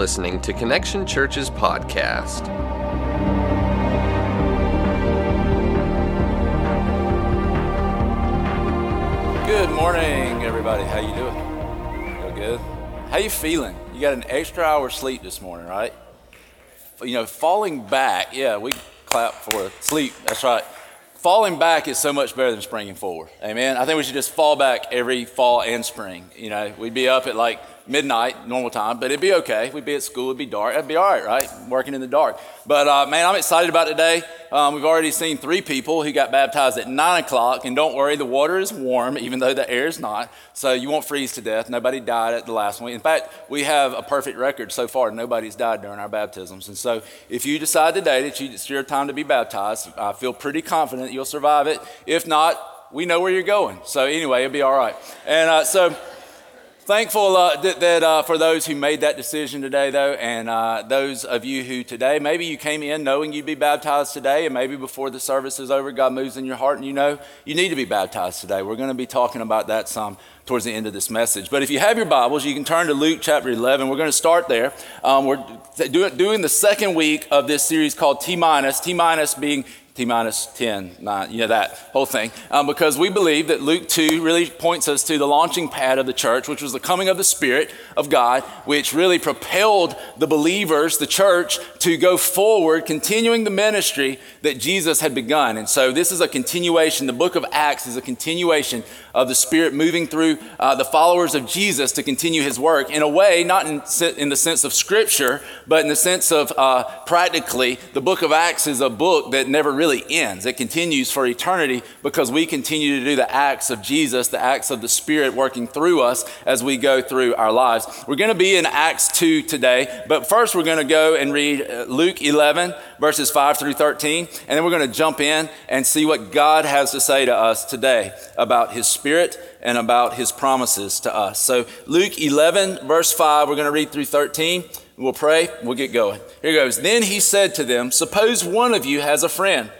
listening to Connection Church's podcast. Good morning, everybody. How you doing? Feel good? How you feeling? You got an extra hour sleep this morning, right? You know, falling back. Yeah, we clap for sleep. That's right. Falling back is so much better than springing forward. Amen. I think we should just fall back every fall and spring. You know, we'd be up at like midnight, normal time, but it'd be okay. We'd be at school, it'd be dark. It'd be all right, right? Working in the dark. But uh, man, I'm excited about today. Um, we've already seen three people who got baptized at 9 o'clock, and don't worry, the water is warm, even though the air is not. So you won't freeze to death. Nobody died at the last one. In fact, we have a perfect record so far. Nobody's died during our baptisms. And so if you decide today that it's your time to be baptized, I feel pretty confident you'll survive it. If not, we know where you're going. So anyway, it'll be all right. And uh, so Thankful uh, that, that uh, for those who made that decision today, though, and uh, those of you who today, maybe you came in knowing you'd be baptized today, and maybe before the service is over, God moves in your heart and you know you need to be baptized today. We're going to be talking about that some towards the end of this message. But if you have your Bibles, you can turn to Luke chapter 11. We're going to start there. Um, we're doing the second week of this series called T minus, T minus being T minus 10, 9, you know, that whole thing. Um, because we believe that Luke 2 really points us to the launching pad of the church, which was the coming of the Spirit of God, which really propelled the believers, the church, to go forward, continuing the ministry that Jesus had begun. And so this is a continuation. The book of Acts is a continuation of the Spirit moving through uh, the followers of Jesus to continue his work in a way, not in, in the sense of scripture, but in the sense of uh, practically, the book of Acts is a book that never really ends. It continues for eternity because we continue to do the acts of Jesus, the acts of the Spirit working through us as we go through our lives. We're going to be in Acts 2 today, but first we're going to go and read uh, Luke 11, verses 5 through 13, and then we're going to jump in and see what God has to say to us today about his Spirit and about his promises to us. So, Luke 11, verse 5, we're going to read through 13. We'll pray, we'll get going. Here goes. Then he said to them, Suppose one of you has a friend,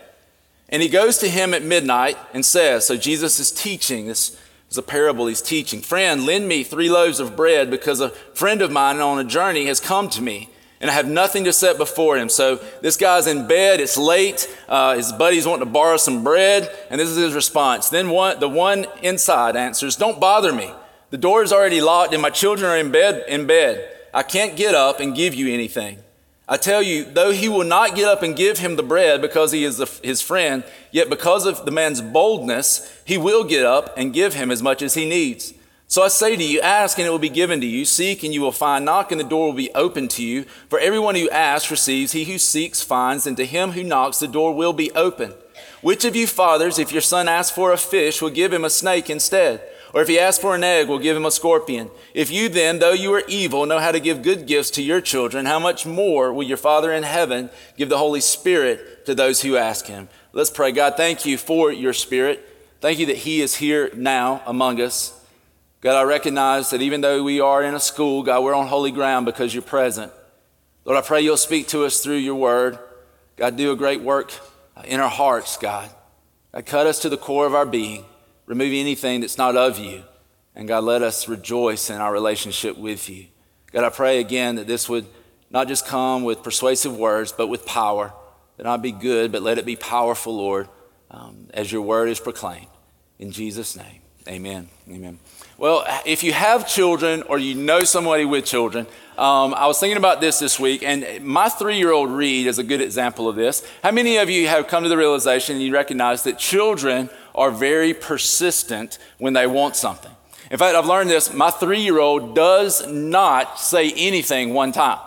and he goes to him at midnight and says, So Jesus is teaching, this is a parable he's teaching. Friend, lend me three loaves of bread because a friend of mine on a journey has come to me and I have nothing to set before him. So this guy's in bed, it's late, uh, his buddy's wanting to borrow some bread, and this is his response. Then one, the one inside answers, Don't bother me. The door is already locked, and my children are in bed. In bed. I can't get up and give you anything. I tell you, though he will not get up and give him the bread because he is the, his friend, yet because of the man's boldness, he will get up and give him as much as he needs. So I say to you, ask and it will be given to you. Seek and you will find. Knock and the door will be opened to you. For everyone who asks receives. He who seeks finds. And to him who knocks, the door will be open. Which of you fathers, if your son asks for a fish, will give him a snake instead? Or if he asks for an egg, we'll give him a scorpion? If you then, though you are evil, know how to give good gifts to your children, how much more will your Father in heaven give the Holy Spirit to those who ask him? Let's pray. God, thank you for your Spirit. Thank you that he is here now among us. God, I recognize that even though we are in a school, God, we're on holy ground because you're present. Lord, I pray you'll speak to us through your word. God, do a great work in our hearts, God. God, cut us to the core of our being. Remove anything that's not of you. And God, let us rejoice in our relationship with you. God, I pray again that this would not just come with persuasive words, but with power. That not be good, but let it be powerful, Lord, um, as your word is proclaimed. In Jesus' name, amen. Amen. Well, if you have children or you know somebody with children, um, I was thinking about this this week, and my three year old Reed is a good example of this. How many of you have come to the realization you recognize that children are very persistent when they want something? In fact, I've learned this my three year old does not say anything one time.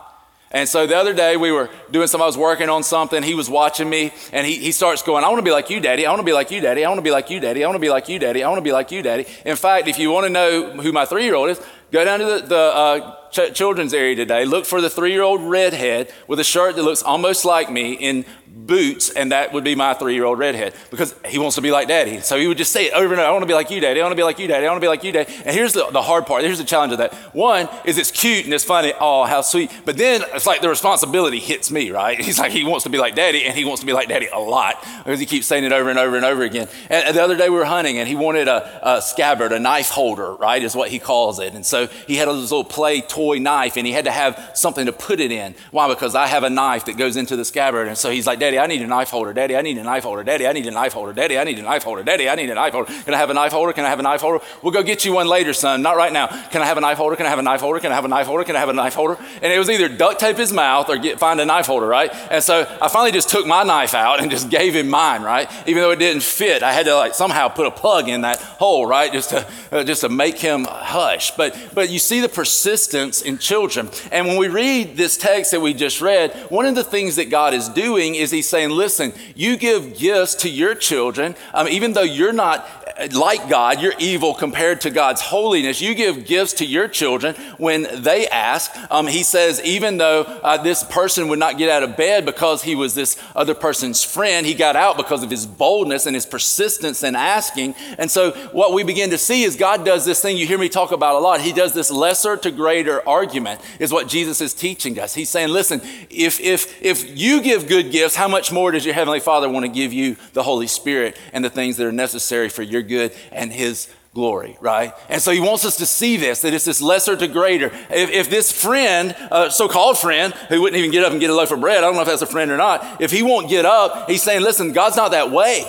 And so the other day we were doing something, I was working on something. He was watching me and he, he starts going, I want to be like you, daddy. I want to be like you, daddy. I want to be like you, daddy. I want to be like you, daddy. I want to be like you, daddy. In fact, if you want to know who my three year old is, go down to the, the uh, ch- children's area today. Look for the three year old redhead with a shirt that looks almost like me in boots, and that would be my three year old redhead because he wants to be like daddy. So he would just say it over and over I want to be like you, daddy. I want to be like you, daddy. I want to be like you, daddy. And here's the, the hard part. Here's the challenge of that. One is it's cute and it's funny. Oh, how sweet. But then it's like the responsibility hits me, right? He's like, he wants to be like daddy, and he wants to be like daddy a lot because he keeps saying it over and over and over again. And the other day we were hunting, and he wanted a, a scabbard, a knife holder, right, is what he calls it. And so he had a little play toy knife, and he had to have something to put it in. Why? Because I have a knife that goes into the scabbard. And so he's like, Daddy, I need a knife holder. Daddy, I need a knife holder. Daddy, I need a knife holder. Daddy, I need a knife holder. Daddy, I need a knife holder. Can I have a knife holder? Can I have a knife holder? We'll go get you one later, son. Not right now. Can I have a knife holder? Can I have a knife holder? Can I have a knife holder? Can I have a knife holder? And it was either duct tape his mouth or get, find a knife holder, right? And so I finally just took my knife out and just gave him mine, right? Even though it didn't fit, I had to like somehow put a plug in that hole, right? Just to uh, just to make him hush. But but you see the persistence in children. And when we read this text that we just read, one of the things that God is doing is He's saying, listen, you give gifts to your children, um, even though you're not like God, you're evil compared to God's holiness. You give gifts to your children when they ask. Um, he says, even though uh, this person would not get out of bed because he was this other person's friend, he got out because of his boldness and his persistence in asking. And so, what we begin to see is God does this thing you hear me talk about a lot. He does this lesser to greater argument, is what Jesus is teaching us. He's saying, listen, if, if, if you give good gifts, how much more does your Heavenly Father want to give you the Holy Spirit and the things that are necessary for your good and his glory, right? And so he wants us to see this, that it's this lesser to greater. If, if this friend, uh, so called friend, who wouldn't even get up and get a loaf of bread, I don't know if that's a friend or not, if he won't get up, he's saying, listen, God's not that way.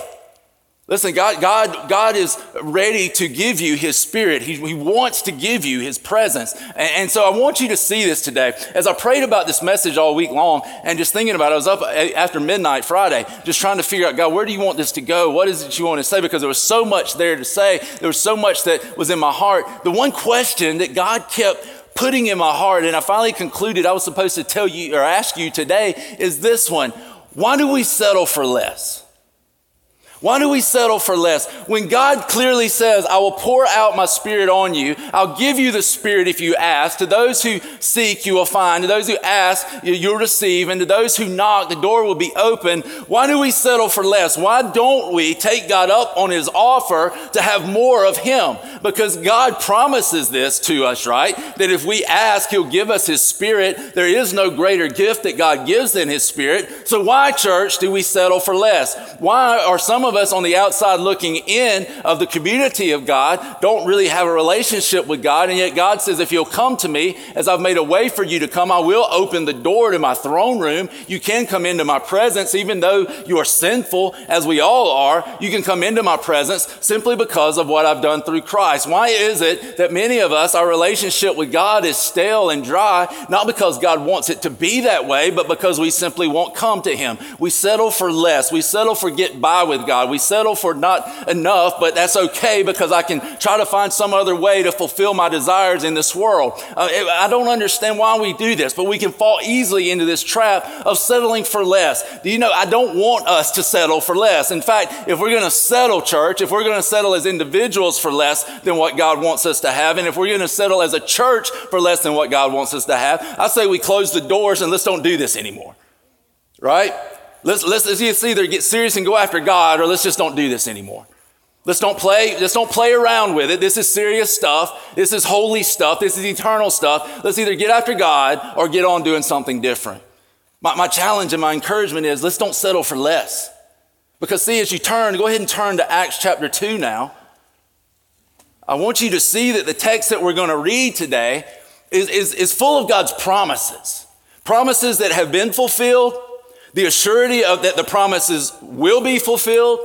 Listen, God, God, God is ready to give you His Spirit. He, he wants to give you His presence. And, and, so I want you to see this today. As I prayed about this message all week long and just thinking about it, I was up after midnight Friday, just trying to figure out, God, where do you want this to go? What is it you want to say? Because there was so much there to say. There was so much that was in my heart. The one question that God kept putting in my heart, and I finally concluded I was supposed to tell you or ask you today, is this one Why do we settle for less? Why do we settle for less? When God clearly says, I will pour out my spirit on you, I'll give you the spirit if you ask. To those who seek, you will find. To those who ask, you'll receive. And to those who knock, the door will be open. Why do we settle for less? Why don't we take God up on his offer to have more of him? Because God promises this to us, right? That if we ask, he'll give us his spirit. There is no greater gift that God gives than his spirit. So why, church, do we settle for less? Why are some of of us on the outside looking in of the community of God don't really have a relationship with God. And yet God says, if you'll come to me, as I've made a way for you to come, I will open the door to my throne room. You can come into my presence, even though you are sinful, as we all are. You can come into my presence simply because of what I've done through Christ. Why is it that many of us, our relationship with God is stale and dry? Not because God wants it to be that way, but because we simply won't come to Him. We settle for less. We settle for get by with God. God. We settle for not enough, but that's okay because I can try to find some other way to fulfill my desires in this world. Uh, I don't understand why we do this, but we can fall easily into this trap of settling for less. Do you know, I don't want us to settle for less. In fact, if we're going to settle, church, if we're going to settle as individuals for less than what God wants us to have, and if we're going to settle as a church for less than what God wants us to have, I say we close the doors and let's don't do this anymore. Right? Let's, let's, let's either get serious and go after God or let's just don't do this anymore. Let's don't play, let's don't play around with it. This is serious stuff. This is holy stuff. This is eternal stuff. Let's either get after God or get on doing something different. My, my challenge and my encouragement is let's don't settle for less. Because see, as you turn, go ahead and turn to Acts chapter 2 now. I want you to see that the text that we're going to read today is, is, is full of God's promises. Promises that have been fulfilled the assurity of that the promises will be fulfilled,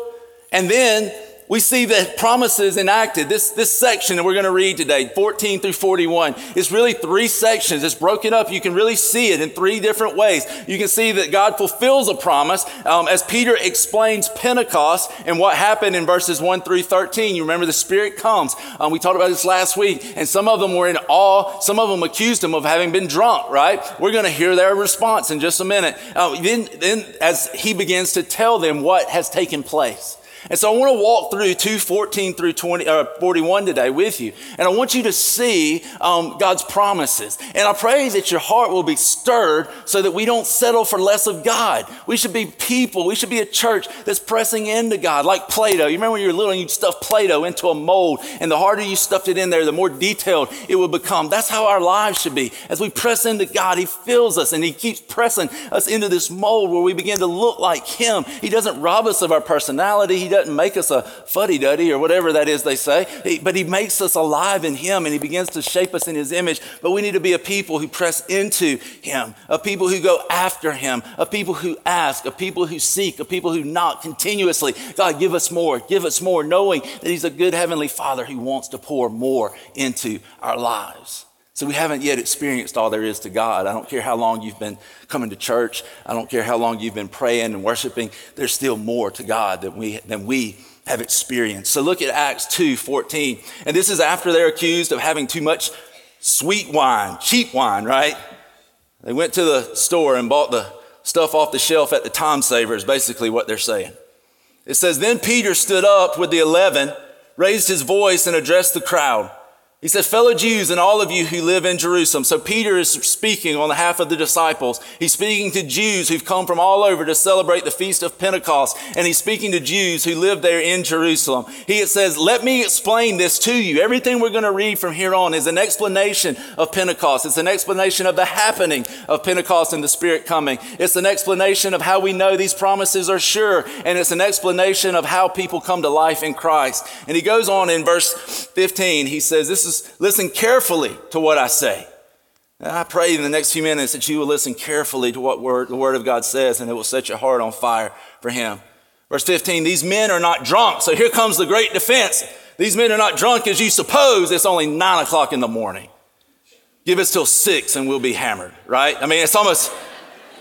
and then we see the promises enacted. This, this section that we're going to read today, 14 through 41, is really three sections. It's broken up. You can really see it in three different ways. You can see that God fulfills a promise um, as Peter explains Pentecost and what happened in verses 1 through 13. You remember the Spirit comes. Um, we talked about this last week, and some of them were in awe. Some of them accused him of having been drunk, right? We're going to hear their response in just a minute. Uh, then, then, as he begins to tell them what has taken place. And so I want to walk through 214 through 20, uh, 41 today with you. And I want you to see um, God's promises. And I pray that your heart will be stirred so that we don't settle for less of God. We should be people, we should be a church that's pressing into God, like Play Doh. You remember when you were little and you'd stuff Play Doh into a mold, and the harder you stuffed it in there, the more detailed it would become. That's how our lives should be. As we press into God, He fills us and He keeps pressing us into this mold where we begin to look like Him. He doesn't rob us of our personality, He doesn't make us a fuddy duddy or whatever that is they say, but He makes us alive in Him and He begins to shape us in His image. But we need to be a people who press into Him, a people who go after Him, a people who ask, a people who seek, a people who knock continuously. God, give us more, give us more, knowing that He's a good Heavenly Father who wants to pour more into our lives. So we haven't yet experienced all there is to God. I don't care how long you've been coming to church. I don't care how long you've been praying and worshiping. There's still more to God than we, than we have experienced. So look at Acts 2 14. And this is after they're accused of having too much sweet wine, cheap wine, right? They went to the store and bought the stuff off the shelf at the time saver, is basically what they're saying. It says, Then Peter stood up with the eleven, raised his voice, and addressed the crowd. He said, fellow Jews and all of you who live in Jerusalem. So Peter is speaking on behalf of the disciples. He's speaking to Jews who've come from all over to celebrate the feast of Pentecost. And he's speaking to Jews who live there in Jerusalem. He says, let me explain this to you. Everything we're going to read from here on is an explanation of Pentecost. It's an explanation of the happening of Pentecost and the Spirit coming. It's an explanation of how we know these promises are sure. And it's an explanation of how people come to life in Christ. And he goes on in verse 15. He says, this is listen carefully to what I say. I pray in the next few minutes that you will listen carefully to what word, the Word of God says, and it will set your heart on fire for Him. Verse 15, these men are not drunk. So here comes the great defense. These men are not drunk as you suppose. It's only nine o'clock in the morning. Give us till six and we'll be hammered, right? I mean, it's almost,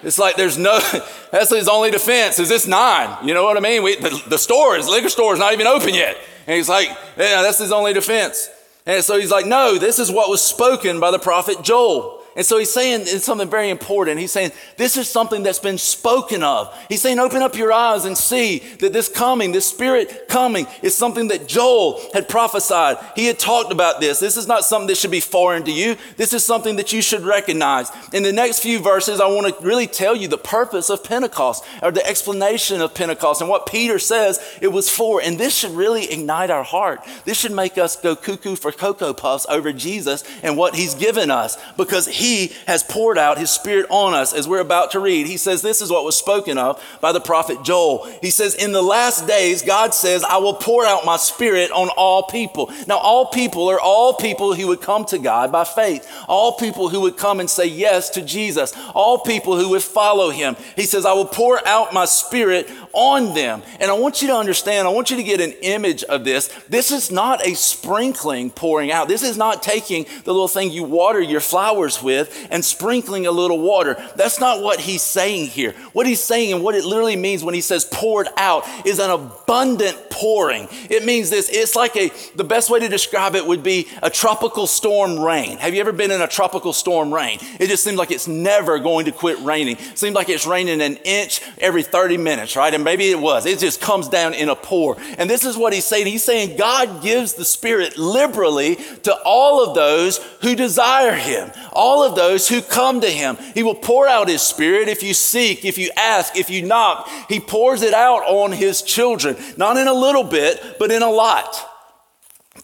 it's like there's no, that's his only defense is this nine. You know what I mean? We, the, the store is, liquor store is not even open yet. And he's like, yeah, that's his only defense. And so he's like, no, this is what was spoken by the prophet Joel. And so he's saying it's something very important. He's saying this is something that's been spoken of. He's saying open up your eyes and see that this coming, this spirit coming, is something that Joel had prophesied. He had talked about this. This is not something that should be foreign to you. This is something that you should recognize. In the next few verses, I want to really tell you the purpose of Pentecost or the explanation of Pentecost and what Peter says it was for. And this should really ignite our heart. This should make us go cuckoo for Cocoa Puffs over Jesus and what he's given us because he he has poured out His Spirit on us, as we're about to read. He says, This is what was spoken of by the prophet Joel. He says, In the last days, God says, I will pour out my Spirit on all people. Now, all people are all people who would come to God by faith, all people who would come and say yes to Jesus, all people who would follow Him. He says, I will pour out my Spirit on them. And I want you to understand, I want you to get an image of this. This is not a sprinkling pouring out. This is not taking the little thing you water your flowers with and sprinkling a little water. That's not what he's saying here. What he's saying and what it literally means when he says poured out is an abundant pouring. It means this. It's like a, the best way to describe it would be a tropical storm rain. Have you ever been in a tropical storm rain? It just seems like it's never going to quit raining. It seems like it's raining an inch every 30 minutes, right? And maybe it was. It just comes down in a pour. And this is what he's saying. He's saying God gives the Spirit liberally to all of those who desire him, all of those who come to him. He will pour out his Spirit if you seek, if you ask, if you knock. He pours it out on his children, not in a little bit, but in a lot.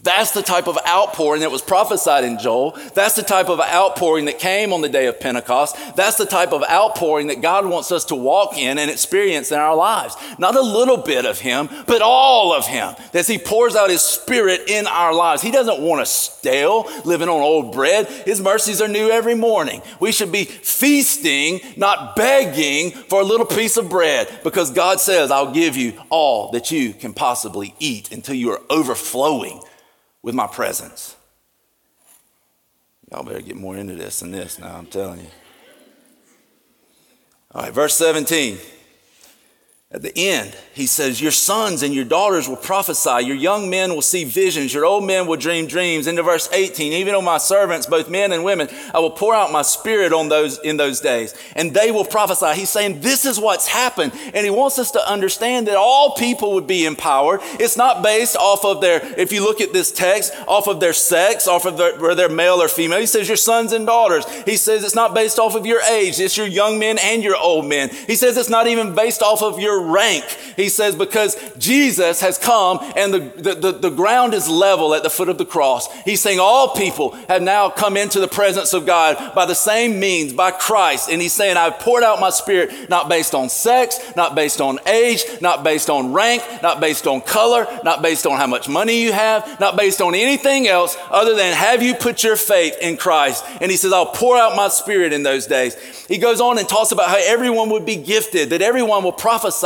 That's the type of outpouring that was prophesied in Joel. That's the type of outpouring that came on the day of Pentecost. That's the type of outpouring that God wants us to walk in and experience in our lives. Not a little bit of Him, but all of Him. As He pours out His Spirit in our lives. He doesn't want us stale, living on old bread. His mercies are new every morning. We should be feasting, not begging for a little piece of bread, because God says, I'll give you all that you can possibly eat until you are overflowing with my presence. Y'all better get more into this than this now, I'm telling you. All right, verse 17. At the end, he says, Your sons and your daughters will prophesy, your young men will see visions, your old men will dream dreams. Into verse 18, even on my servants, both men and women, I will pour out my spirit on those in those days, and they will prophesy. He's saying this is what's happened, and he wants us to understand that all people would be empowered. It's not based off of their, if you look at this text, off of their sex, off of their, whether they're male or female. He says your sons and daughters. He says it's not based off of your age, it's your young men and your old men. He says it's not even based off of your rank. He says, because Jesus has come and the, the, the, the, ground is level at the foot of the cross. He's saying all people have now come into the presence of God by the same means, by Christ. And he's saying, I've poured out my spirit not based on sex, not based on age, not based on rank, not based on color, not based on how much money you have, not based on anything else other than have you put your faith in Christ. And he says, I'll pour out my spirit in those days. He goes on and talks about how everyone would be gifted, that everyone will prophesy.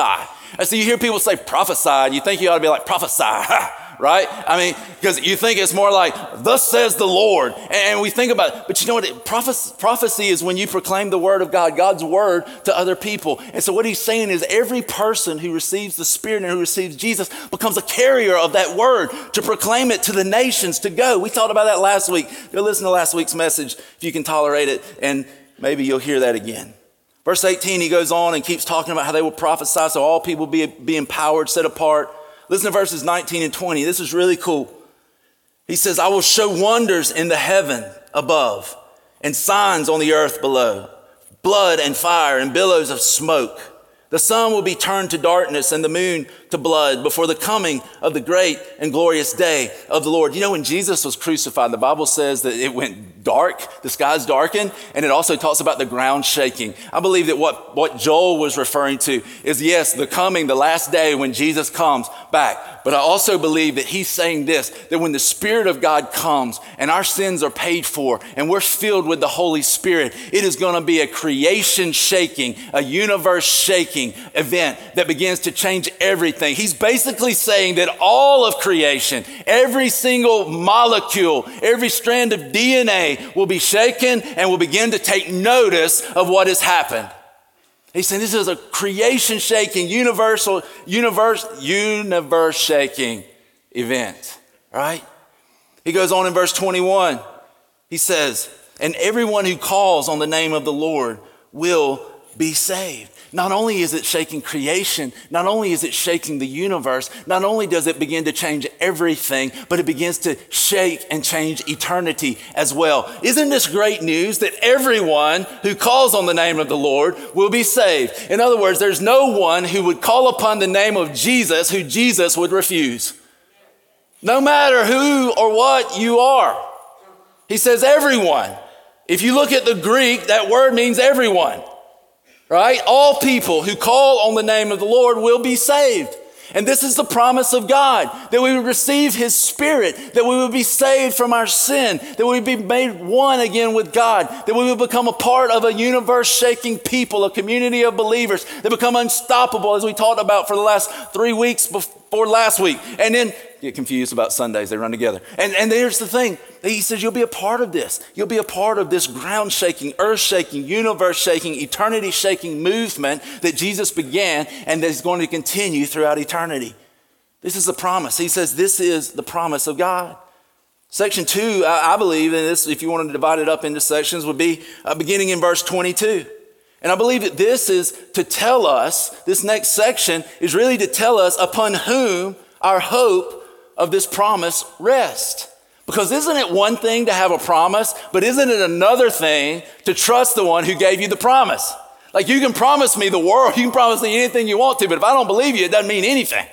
And so you hear people say prophesy, and you think you ought to be like prophesy, right? I mean, because you think it's more like, thus says the Lord. And we think about it. But you know what? Prophecy is when you proclaim the word of God, God's word to other people. And so what he's saying is every person who receives the Spirit and who receives Jesus becomes a carrier of that word to proclaim it to the nations to go. We thought about that last week. Go listen to last week's message if you can tolerate it, and maybe you'll hear that again. Verse 18, he goes on and keeps talking about how they will prophesy, so all people be, be empowered, set apart. Listen to verses 19 and 20. This is really cool. He says, I will show wonders in the heaven above and signs on the earth below blood and fire and billows of smoke. The sun will be turned to darkness and the moon to blood before the coming of the great and glorious day of the Lord. You know, when Jesus was crucified, the Bible says that it went dark, the skies darkened, and it also talks about the ground shaking. I believe that what, what Joel was referring to is yes, the coming, the last day when Jesus comes back. But I also believe that he's saying this that when the Spirit of God comes and our sins are paid for and we're filled with the Holy Spirit, it is going to be a creation shaking, a universe shaking event that begins to change everything everything. He's basically saying that all of creation, every single molecule, every strand of DNA will be shaken and will begin to take notice of what has happened. He's saying this is a creation shaking, universal, universe, universe shaking event, right? He goes on in verse 21. He says, And everyone who calls on the name of the Lord will be saved. Not only is it shaking creation, not only is it shaking the universe, not only does it begin to change everything, but it begins to shake and change eternity as well. Isn't this great news that everyone who calls on the name of the Lord will be saved? In other words, there's no one who would call upon the name of Jesus who Jesus would refuse. No matter who or what you are. He says everyone. If you look at the Greek, that word means everyone right? All people who call on the name of the Lord will be saved. And this is the promise of God that we would receive His Spirit, that we would be saved from our sin, that we would be made one again with God, that we would become a part of a universe shaking people, a community of believers that become unstoppable, as we talked about for the last three weeks before last week. And then get confused about Sundays, they run together. And, and there's the thing he says, You'll be a part of this. You'll be a part of this ground shaking, earth shaking, universe shaking, eternity shaking movement that Jesus began and that is going to continue throughout eternity. This is the promise. He says, This is the promise of God. Section two, I, believe, and this, if you wanted to divide it up into sections, would be uh, beginning in verse 22. And I believe that this is to tell us, this next section is really to tell us upon whom our hope of this promise rests. Because isn't it one thing to have a promise, but isn't it another thing to trust the one who gave you the promise? Like you can promise me the world, you can promise me anything you want to, but if I don't believe you, it doesn't mean anything.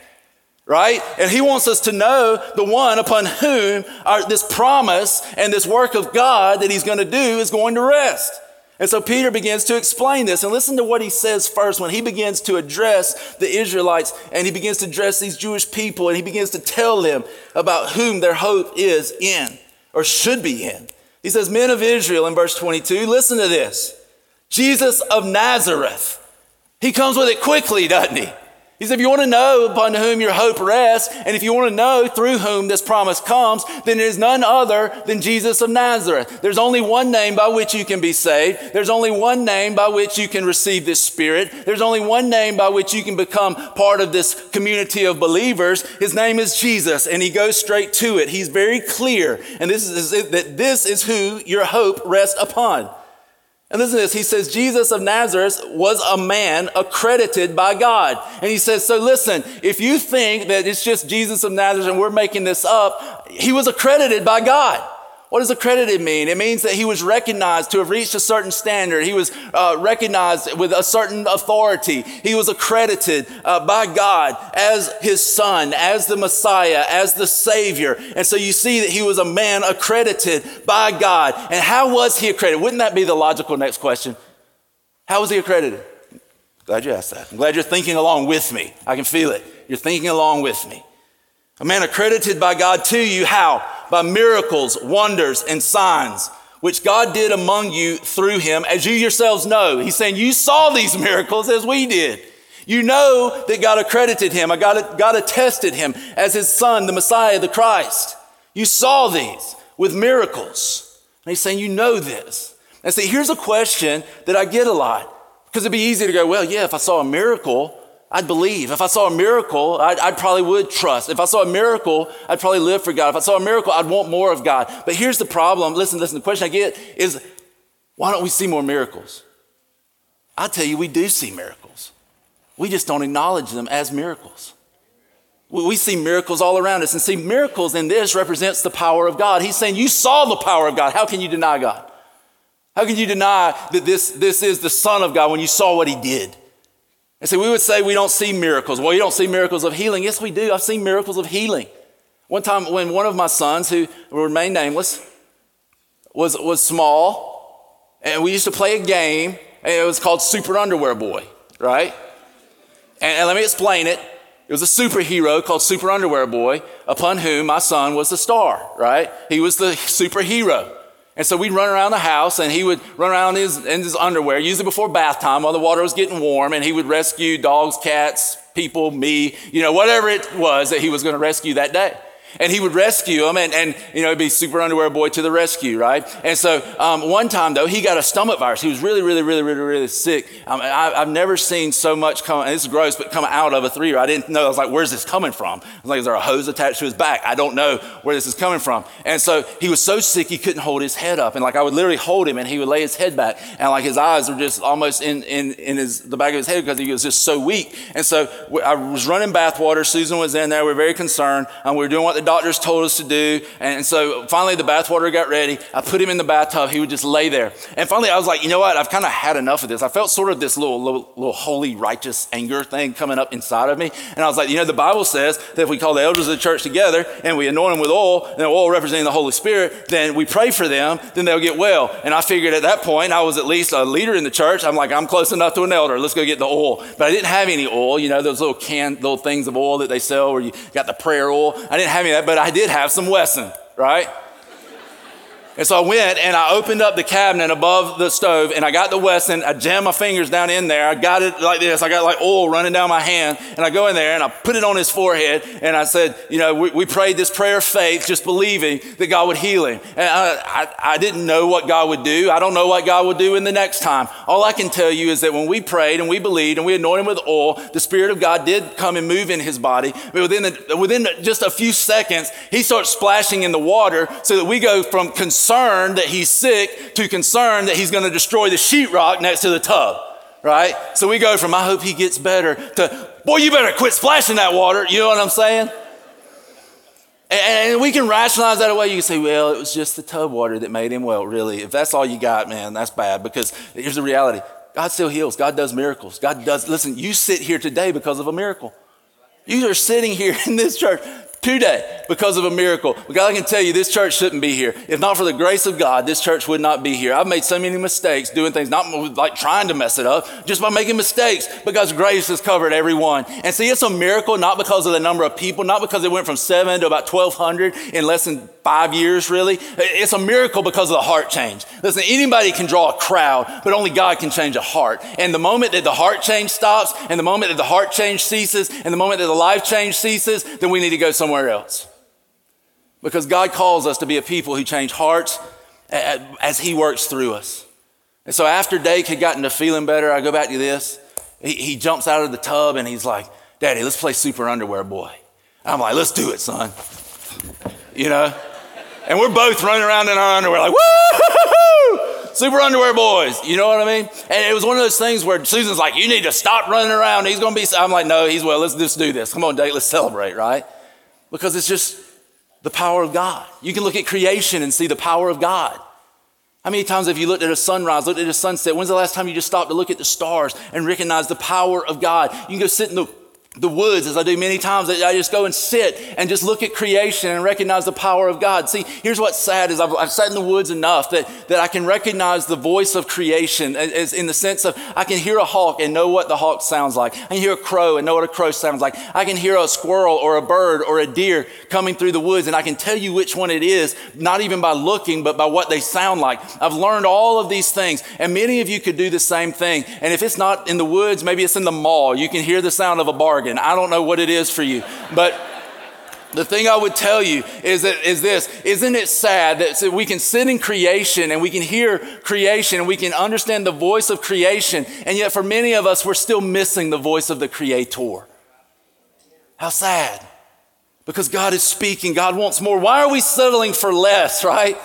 Right? And he wants us to know the one upon whom our, this promise and this work of God that he's going to do is going to rest. And so Peter begins to explain this. And listen to what he says first when he begins to address the Israelites and he begins to address these Jewish people and he begins to tell them about whom their hope is in or should be in. He says, Men of Israel in verse 22, listen to this Jesus of Nazareth. He comes with it quickly, doesn't he? He said, if you want to know upon whom your hope rests, and if you want to know through whom this promise comes, then it is none other than Jesus of Nazareth. There's only one name by which you can be saved. There's only one name by which you can receive this Spirit. There's only one name by which you can become part of this community of believers. His name is Jesus, and he goes straight to it. He's very clear, and this is that this is who your hope rests upon. And listen to this. He says, Jesus of Nazareth was a man accredited by God. And he says, so listen, if you think that it's just Jesus of Nazareth and we're making this up, he was accredited by God. What does accredited mean? It means that he was recognized to have reached a certain standard. He was uh, recognized with a certain authority. He was accredited uh, by God as his son, as the Messiah, as the Savior. And so you see that he was a man accredited by God. And how was he accredited? Wouldn't that be the logical next question? How was he accredited? Glad you asked that. I'm glad you're thinking along with me. I can feel it. You're thinking along with me. A man accredited by God to you. How? by miracles, wonders, and signs, which God did among you through him, as you yourselves know. He's saying, You saw these miracles as we did. You know that God accredited him, God, God attested him as his son, the Messiah, the Christ. You saw these with miracles. And he's saying, You know this. And see, here's a question that I get a lot. Because it'd be easy to go, Well, yeah, if I saw a miracle, I'd believe. If I saw a miracle, I'd, I'd, probably would trust. If I saw a miracle, I'd probably live for God. If I saw a miracle, I'd want more of God. But here's the problem. Listen, listen, the question I get is why don't we see more miracles? I tell you, we do see miracles. We just don't acknowledge them as miracles. We see miracles all around us. And see, miracles in this represents the power of God. He's saying, You saw the power of God. How can you deny God? How can you deny that this, this is the Son of God when you saw what He did? And so we would say we don't see miracles. Well, you don't see miracles of healing. Yes, we do. I've seen miracles of healing. One time when one of my sons, who remain nameless, was, was small, and we used to play a game, and it was called Super Underwear Boy, right? And, and let me explain it. It was a superhero called Super Underwear Boy, upon whom my son was the star, right? He was the superhero. And so we'd run around the house and he would run around in his, in his underwear, usually before bath time while the water was getting warm, and he would rescue dogs, cats, people, me, you know, whatever it was that he was going to rescue that day and he would rescue them and, and you know, it'd be super underwear boy to the rescue, right? And so um, one time though, he got a stomach virus. He was really, really, really, really, really sick. Um, I, have never seen so much come, and is gross, but come out of a three-year. I didn't know. I was like, where's this coming from? I was like, is there a hose attached to his back? I don't know where this is coming from. And so he was so sick he couldn't hold his head up. And like I would literally hold him and he would lay his head back. And like his eyes were just almost in, in, in his, the back of his head because he was just so weak. And so I was running bath water. Susan was in there. We were very concerned. And we were doing what the doctors told us to do. And so finally the bathwater got ready. I put him in the bathtub. He would just lay there. And finally I was like, you know what? I've kind of had enough of this. I felt sort of this little, little, little holy, righteous anger thing coming up inside of me. And I was like, you know, the Bible says that if we call the elders of the church together and we anoint them with oil, and oil representing the Holy Spirit, then we pray for them, then they'll get well. And I figured at that point I was at least a leader in the church. I'm like, I'm close enough to an elder. Let's go get the oil. But I didn't have any oil, you know, those little can, little things of oil that they sell where you got the prayer oil. I didn't have any but I did have some Wesson right? And so I went and I opened up the cabinet above the stove and I got the Wesson. I jammed my fingers down in there. I got it like this. I got like oil running down my hand. And I go in there and I put it on his forehead. And I said, you know, we, we prayed this prayer of faith, just believing that God would heal him. And I, I, I didn't know what God would do. I don't know what God would do in the next time. All I can tell you is that when we prayed and we believed and we anointed him with oil, the Spirit of God did come and move in his body. But within, the, within just a few seconds, he starts splashing in the water so that we go from concern concerned that he's sick to concerned that he's going to destroy the sheetrock next to the tub, right? So we go from, I hope he gets better to, boy, you better quit splashing that water. You know what I'm saying? And we can rationalize that away. You can say, well, it was just the tub water that made him well. Really, if that's all you got, man, that's bad because here's the reality God still heals, God does miracles. God does, listen, you sit here today because of a miracle. You are sitting here in this church today because of a miracle. God, I can tell you, this church shouldn't be here. If not for the grace of God, this church would not be here. I've made so many mistakes doing things, not like trying to mess it up, just by making mistakes because grace has covered everyone. And see, it's a miracle not because of the number of people, not because it went from seven to about 1,200 in less than five years, really. It's a miracle because of the heart change. Listen, anybody can draw a crowd, but only God can change a heart. And the moment that the heart change stops, and the moment that the heart change ceases, and the moment that the life change ceases, then we need to go somewhere else. Because God calls us to be a people who change hearts as He works through us. And so after Dake had gotten to feeling better, I go back to this. He, he jumps out of the tub and he's like, Daddy, let's play Super Underwear Boy. I'm like, let's do it, son. You know? And we're both running around in our underwear like, woo! Super underwear boys. You know what I mean? And it was one of those things where Susan's like, you need to stop running around. He's going to be, I'm like, no, he's well, let's just do this. Come on, Dave, let's celebrate, right? Because it's just the power of God. You can look at creation and see the power of God. How many times have you looked at a sunrise, looked at a sunset? When's the last time you just stopped to look at the stars and recognize the power of God? You can go sit in the the woods, as I do many times, I just go and sit and just look at creation and recognize the power of God. See, here's what's sad is I've, I've sat in the woods enough that, that I can recognize the voice of creation as, in the sense of I can hear a hawk and know what the hawk sounds like. I can hear a crow and know what a crow sounds like. I can hear a squirrel or a bird or a deer coming through the woods and I can tell you which one it is, not even by looking, but by what they sound like. I've learned all of these things and many of you could do the same thing. And if it's not in the woods, maybe it's in the mall. You can hear the sound of a bargain bargain. I don't know what it is for you, but the thing I would tell you is that is this. Isn't it sad that we can sit in creation and we can hear creation and we can understand the voice of creation and yet for many of us we're still missing the voice of the creator? How sad. Because God is speaking. God wants more. Why are we settling for less right?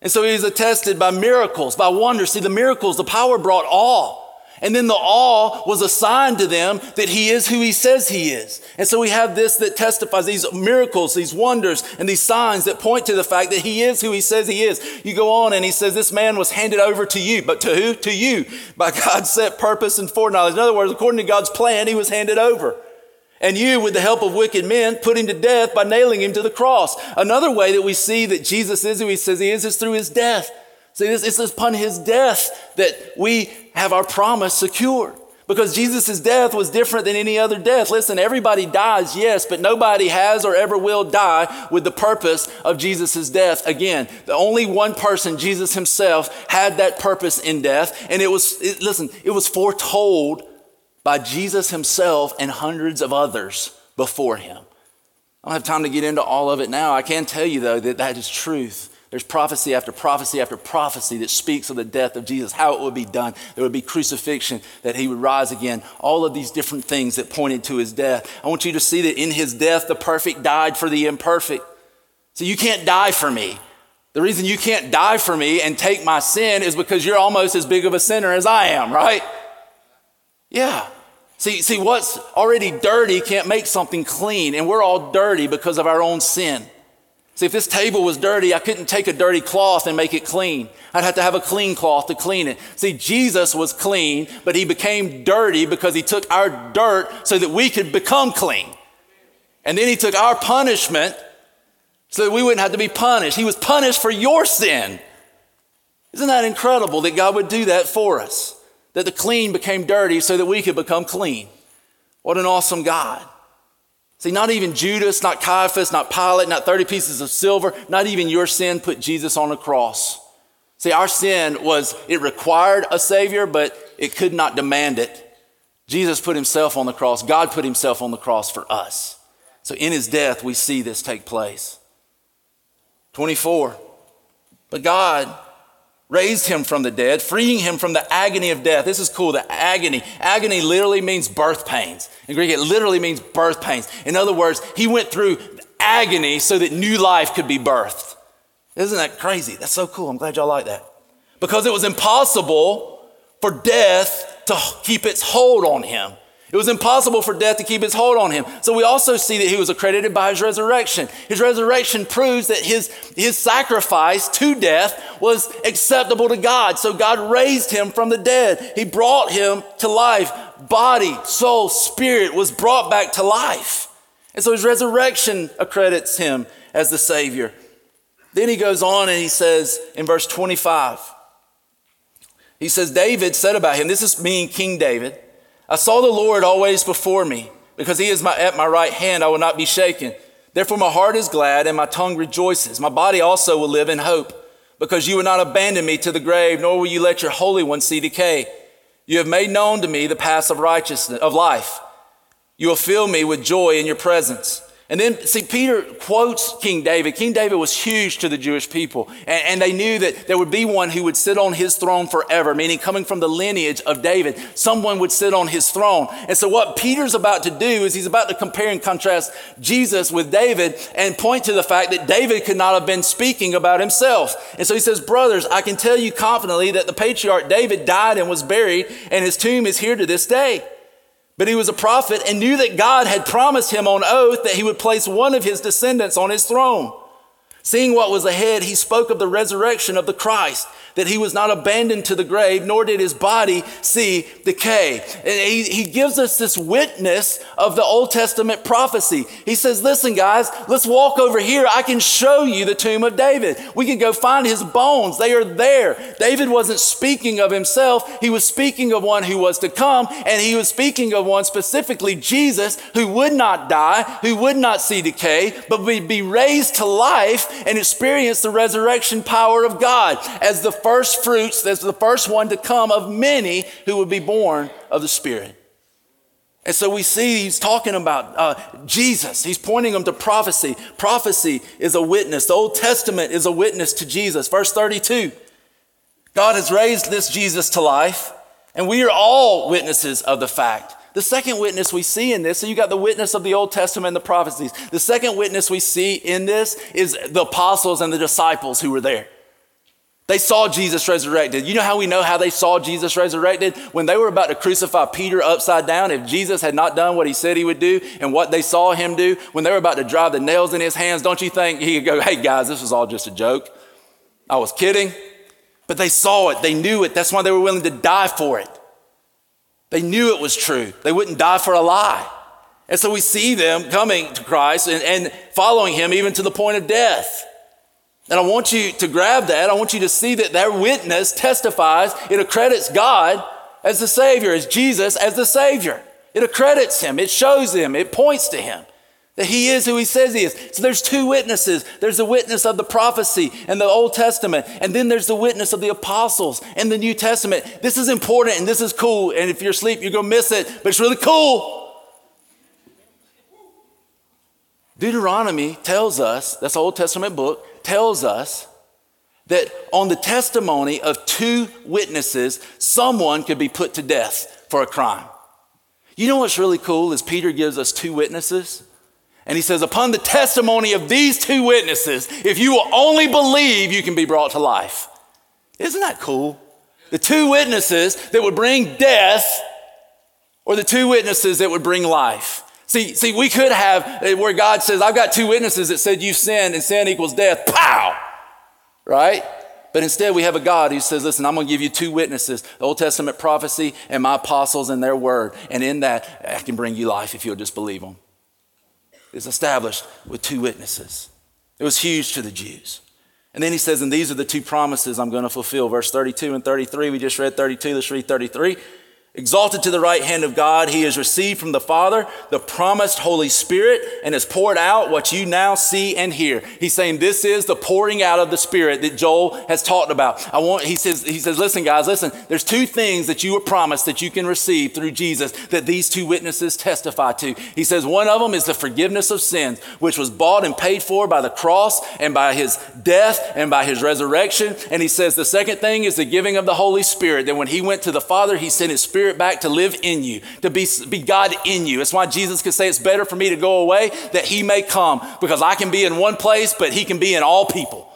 And so he's attested by miracles by wonders. See the miracles the power brought awe and then the awe was assigned to them that he is who he says he is. And so we have this that testifies these miracles, these wonders, and these signs that point to the fact that he is who he says he is. You go on and he says, This man was handed over to you. But to who? To you. By God's set purpose and foreknowledge. In other words, according to God's plan, he was handed over. And you, with the help of wicked men, put him to death by nailing him to the cross. Another way that we see that Jesus is who he says he is is through his death. See, this, it's upon his death that we have our promise secured. Because Jesus' death was different than any other death. Listen, everybody dies, yes, but nobody has or ever will die with the purpose of Jesus' death. Again, the only one person, Jesus himself, had that purpose in death. And it was, it, listen, it was foretold by Jesus himself and hundreds of others before him. I don't have time to get into all of it now. I can tell you, though, that that is truth. There's prophecy after prophecy after prophecy that speaks of the death of Jesus, how it would be done. There would be crucifixion, that he would rise again. All of these different things that pointed to his death. I want you to see that in his death, the perfect died for the imperfect. So you can't die for me. The reason you can't die for me and take my sin is because you're almost as big of a sinner as I am, right? Yeah. See, see, what's already dirty can't make something clean, and we're all dirty because of our own sin. See, if this table was dirty, I couldn't take a dirty cloth and make it clean. I'd have to have a clean cloth to clean it. See, Jesus was clean, but he became dirty because he took our dirt so that we could become clean. And then he took our punishment so that we wouldn't have to be punished. He was punished for your sin. Isn't that incredible that God would do that for us? That the clean became dirty so that we could become clean. What an awesome God. See, not even Judas, not Caiaphas, not Pilate, not 30 pieces of silver, not even your sin put Jesus on a cross. See, our sin was, it required a Savior, but it could not demand it. Jesus put himself on the cross. God put himself on the cross for us. So in his death, we see this take place. 24. But God raised him from the dead, freeing him from the agony of death. This is cool, the agony. Agony literally means birth pains. In Greek, it literally means birth pains. In other words, he went through agony so that new life could be birthed. Isn't that crazy? That's so cool. I'm glad y'all like that. Because it was impossible for death to keep its hold on him. It was impossible for death to keep its hold on him. So we also see that he was accredited by his resurrection. His resurrection proves that his, his sacrifice to death was acceptable to God. So God raised him from the dead. He brought him to life. Body, soul, spirit was brought back to life. And so his resurrection accredits him as the Savior. Then he goes on and he says in verse 25, he says, David said about him, this is meaning King David, I saw the Lord always before me, because he is my, at my right hand, I will not be shaken. Therefore my heart is glad and my tongue rejoices. My body also will live in hope, because you will not abandon me to the grave, nor will you let your Holy One see decay. You have made known to me the paths of righteousness, of life. You will fill me with joy in your presence. And then, see, Peter quotes King David. King David was huge to the Jewish people, and, and, they knew that there would be one who would sit on his throne forever, meaning coming from the lineage of David. Someone would sit on his throne. And so, what Peter's about to do is he's about to compare and contrast Jesus with David and point to the fact that David could not have been speaking about himself. And so, he says, Brothers, I can tell you confidently that the patriarch David died and was buried, and his tomb is here to this day. But he was a prophet and knew that God had promised him on oath that he would place one of his descendants on his throne. Seeing what was ahead, he spoke of the resurrection of the Christ that he was not abandoned to the grave, nor did his body see decay. And he, he gives us this witness of the Old Testament prophecy. He says, Listen, guys, let's walk over here. I can show you the tomb of David. We can go find his bones. They are there. David wasn't speaking of himself, he was speaking of one who was to come, and he was speaking of one specifically, Jesus, who would not die, who would not see decay, but would be raised to life and experience the resurrection power of God as the first fruits, as the first one to come of many who would be born of the Spirit. And so we see he's talking about uh, Jesus. He's pointing them to prophecy. Prophecy is a witness. The Old Testament is a witness to Jesus. Verse 32 God has raised this Jesus to life, and we are all witnesses of the fact. The second witness we see in this, so you got the witness of the Old Testament and the prophecies. The second witness we see in this is the apostles and the disciples who were there. They saw Jesus resurrected. You know how we know how they saw Jesus resurrected? When they were about to crucify Peter upside down, if Jesus had not done what he said he would do and what they saw him do, when they were about to drive the nails in his hands, don't you think he could go, hey guys, this was all just a joke? I was kidding. But they saw it, they knew it. That's why they were willing to die for it. They knew it was true. They wouldn't die for a lie. And so we see them coming to Christ and, and following him even to the point of death. And I want you to grab that. I want you to see that their witness testifies, it accredits God as the Savior, as Jesus as the Savior. It accredits Him, it shows Him, it points to Him that He is who He says He is. So there's two witnesses there's the witness of the prophecy and the Old Testament, and then there's the witness of the apostles in the New Testament. This is important and this is cool. And if you're asleep, you're going to miss it, but it's really cool. Deuteronomy tells us, that's the Old Testament book, tells us that on the testimony of two witnesses, someone could be put to death for a crime. You know what's really cool is Peter gives us two witnesses. And he says, upon the testimony of these two witnesses, if you will only believe, you can be brought to life. Isn't that cool? The two witnesses that would bring death, or the two witnesses that would bring life. See, see, we could have eh, where God says, I've got two witnesses that said you sinned and sin equals death. Pow! Right? But instead, we have a God who says, Listen, I'm going to give you two witnesses the Old Testament prophecy and my apostles and their word. And in that, I can bring you life if you'll just believe them. It's established with two witnesses. It was huge to the Jews. And then he says, And these are the two promises I'm going to fulfill. Verse 32 and 33. We just read 32. Let's read 33. Exalted to the right hand of God, he has received from the Father the promised Holy Spirit and has poured out what you now see and hear. He's saying this is the pouring out of the Spirit that Joel has talked about. I want, he says, he says, listen, guys, listen, there's two things that you were promised that you can receive through Jesus that these two witnesses testify to. He says, one of them is the forgiveness of sins, which was bought and paid for by the cross and by his death and by his resurrection. And he says, the second thing is the giving of the Holy Spirit, that when he went to the Father, he sent his Spirit Spirit back to live in you, to be, be God in you. It's why Jesus could say, It's better for me to go away that He may come, because I can be in one place, but He can be in all people.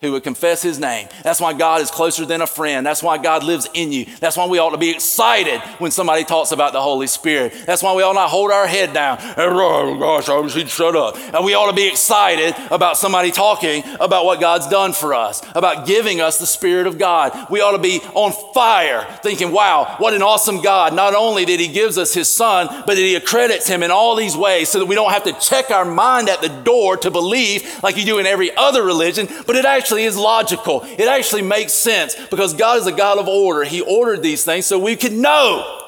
Who would confess his name. That's why God is closer than a friend. That's why God lives in you. That's why we ought to be excited when somebody talks about the Holy Spirit. That's why we ought not hold our head down. Oh gosh, I wish he'd shut up. And we ought to be excited about somebody talking about what God's done for us, about giving us the Spirit of God. We ought to be on fire thinking, wow, what an awesome God. Not only did he gives us his son, but that he accredits him in all these ways so that we don't have to check our mind at the door to believe like you do in every other religion, but it actually actually is logical. It actually makes sense because God is a God of order. He ordered these things so we can know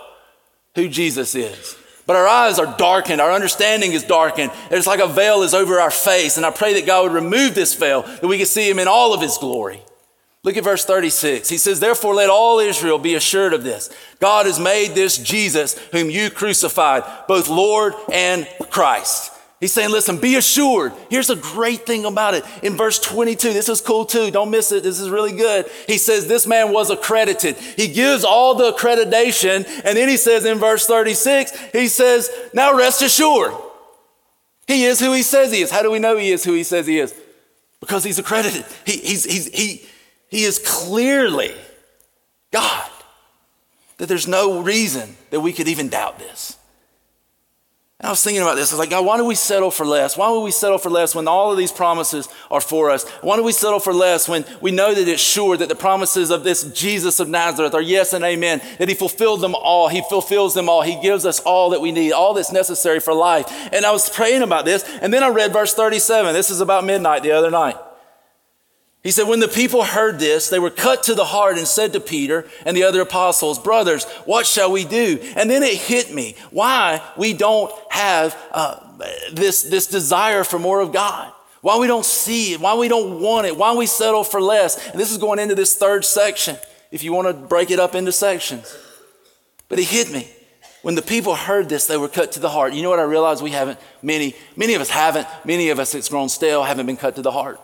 who Jesus is. But our eyes are darkened, our understanding is darkened. It's like a veil is over our face. And I pray that God would remove this veil, that we can see him in all of his glory. Look at verse 36. He says, Therefore, let all Israel be assured of this. God has made this Jesus, whom you crucified, both Lord and Christ. He's saying, listen, be assured. Here's a great thing about it. In verse 22, this is cool too. Don't miss it. This is really good. He says, this man was accredited. He gives all the accreditation. And then he says in verse 36, he says, now rest assured. He is who he says he is. How do we know he is who he says he is? Because he's accredited. He, he's, he's, he, he is clearly God. That there's no reason that we could even doubt this. And I was thinking about this. I was like, God, why do we settle for less? Why would we settle for less when all of these promises are for us? Why do we settle for less when we know that it's sure that the promises of this Jesus of Nazareth are yes and amen, that he fulfilled them all. He fulfills them all. He gives us all that we need, all that's necessary for life. And I was praying about this. And then I read verse 37. This is about midnight the other night. He said, When the people heard this, they were cut to the heart and said to Peter and the other apostles, Brothers, what shall we do? And then it hit me why we don't have uh, this, this desire for more of God. Why we don't see it, why we don't want it, why we settle for less. And this is going into this third section, if you want to break it up into sections. But it hit me. When the people heard this, they were cut to the heart. You know what I realized? We haven't, many, many of us haven't, many of us, it's grown stale, haven't been cut to the heart.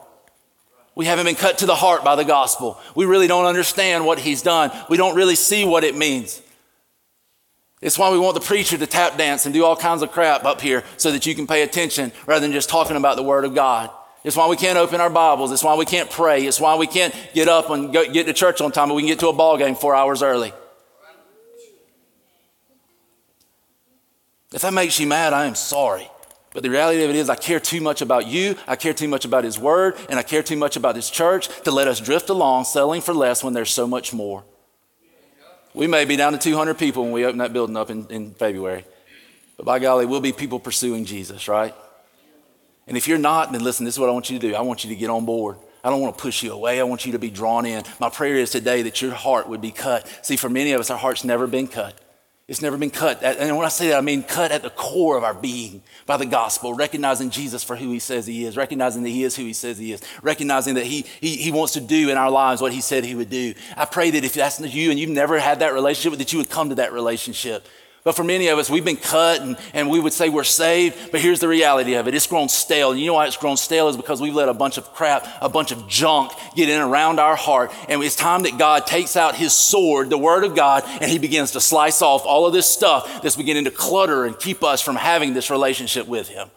We haven't been cut to the heart by the gospel. We really don't understand what he's done. We don't really see what it means. It's why we want the preacher to tap dance and do all kinds of crap up here so that you can pay attention rather than just talking about the Word of God. It's why we can't open our Bibles. It's why we can't pray. It's why we can't get up and get to church on time, but we can get to a ball game four hours early. If that makes you mad, I am sorry. But the reality of it is, I care too much about you, I care too much about His Word, and I care too much about His church to let us drift along selling for less when there's so much more. We may be down to 200 people when we open that building up in, in February. But by golly, we'll be people pursuing Jesus, right? And if you're not, then listen, this is what I want you to do. I want you to get on board. I don't want to push you away. I want you to be drawn in. My prayer is today that your heart would be cut. See, for many of us, our heart's never been cut. It's never been cut. And when I say that, I mean cut at the core of our being by the gospel, recognizing Jesus for who he says he is, recognizing that he is who he says he is, recognizing that he, he, he wants to do in our lives what he said he would do. I pray that if that's you and you've never had that relationship, that you would come to that relationship. But for many of us, we've been cut and, and we would say we're saved, but here's the reality of it. It's grown stale. And you know why it's grown stale is because we've let a bunch of crap, a bunch of junk get in around our heart. And it's time that God takes out his sword, the word of God, and he begins to slice off all of this stuff that's beginning to clutter and keep us from having this relationship with him.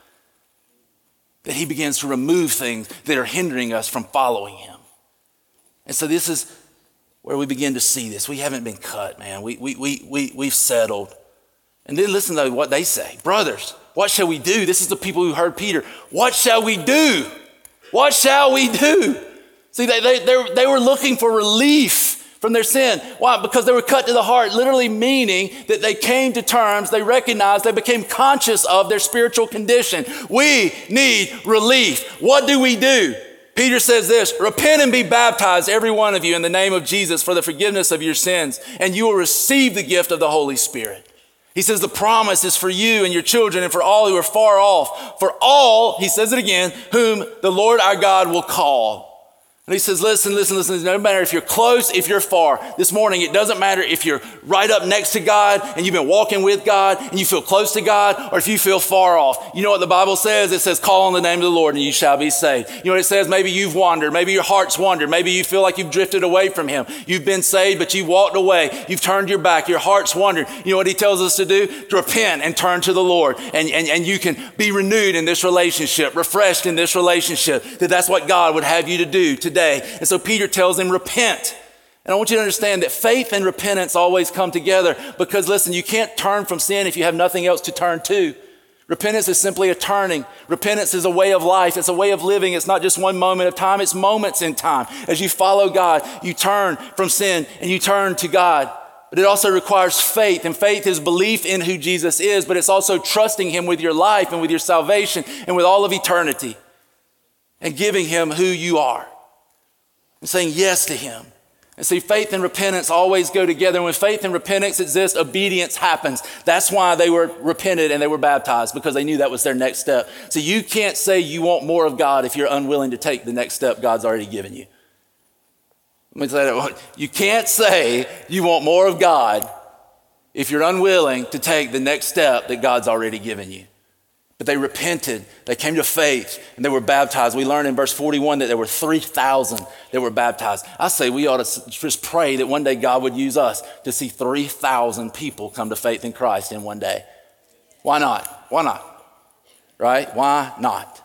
That he begins to remove things that are hindering us from following him. And so this is where we begin to see this. We haven't been cut, man. We, we, we, we, we've settled. And then listen to what they say. Brothers, what shall we do? This is the people who heard Peter. What shall we do? What shall we do? See, they, they, they, they were looking for relief from their sin. Why? Because they were cut to the heart, literally meaning that they came to terms, they recognized, they became conscious of their spiritual condition. We need relief. What do we do? Peter says this Repent and be baptized, every one of you, in the name of Jesus for the forgiveness of your sins, and you will receive the gift of the Holy Spirit. He says the promise is for you and your children and for all who are far off. For all, he says it again, whom the Lord our God will call. And he says, listen, listen, listen. It doesn't matter if you're close, if you're far. This morning, it doesn't matter if you're right up next to God and you've been walking with God and you feel close to God or if you feel far off. You know what the Bible says? It says, call on the name of the Lord and you shall be saved. You know what it says? Maybe you've wandered. Maybe your heart's wandered. Maybe you feel like you've drifted away from Him. You've been saved, but you've walked away. You've turned your back. Your heart's wandered. You know what He tells us to do? To repent and turn to the Lord. And, and, and you can be renewed in this relationship, refreshed in this relationship. That that's what God would have you to do today And so Peter tells him, repent. And I want you to understand that faith and repentance always come together because listen, you can't turn from sin if you have nothing else to turn to. Repentance is simply a turning. Repentance is a way of life. It's a way of living. It's not just one moment of time, it's moments in time. As you follow God, you turn from sin and you turn to God. But it also requires faith, and faith is belief in who Jesus is, but it's also trusting Him with your life and with your salvation and with all of eternity and giving Him who you are and saying yes to Him. And see, faith and repentance always go together. And when faith and repentance exist, obedience happens. That's why they were repented and they were baptized because they knew that was their next step. So you can't say you want more of God if you're unwilling to take the next step God's already given you. Let me say that. You can't say you want more of God if you're unwilling to take the next step that God's already given you. But they repented, they came to faith, and they were baptized. We learn in verse 41 that there were 3,000 that were baptized. I say we ought to just pray that one day God would use us to see 3,000 people come to faith in Christ in one day. Why not? Why not? Right? Why not?